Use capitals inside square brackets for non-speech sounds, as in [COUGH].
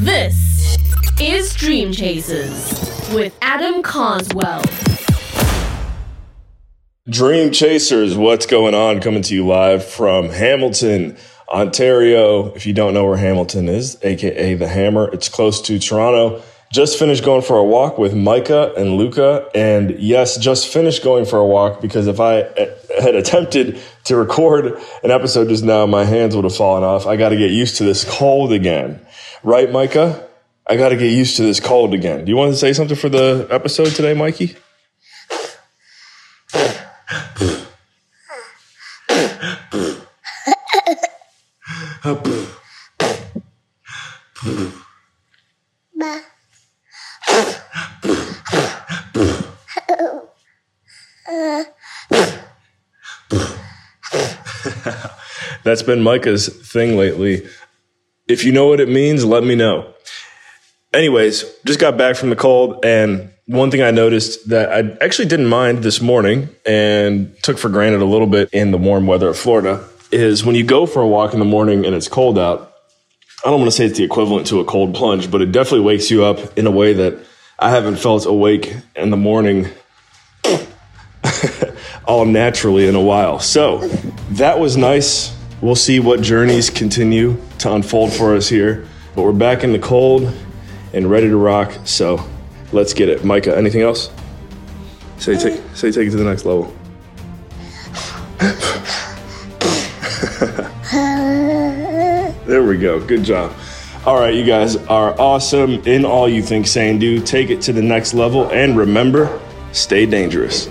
This is Dream Chasers with Adam Carswell. Dream Chasers, what's going on? Coming to you live from Hamilton, Ontario. If you don't know where Hamilton is, aka the Hammer, it's close to Toronto. Just finished going for a walk with Micah and Luca. And yes, just finished going for a walk because if I had attempted to record an episode just now, my hands would have fallen off. I got to get used to this cold again. Right, Micah? I got to get used to this cold again. Do you want to say something for the episode today, Mikey? [LAUGHS] That's been Micah's thing lately. If you know what it means, let me know. Anyways, just got back from the cold, and one thing I noticed that I actually didn't mind this morning and took for granted a little bit in the warm weather of Florida is when you go for a walk in the morning and it's cold out. I don't want to say it's the equivalent to a cold plunge, but it definitely wakes you up in a way that I haven't felt awake in the morning [LAUGHS] all naturally in a while. So that was nice. We'll see what journeys continue to unfold for us here. But we're back in the cold and ready to rock. So let's get it. Micah, anything else? Say take say take it to the next level. [LAUGHS] there we go. Good job. All right, you guys are awesome in all you think, saying do. Take it to the next level and remember, stay dangerous.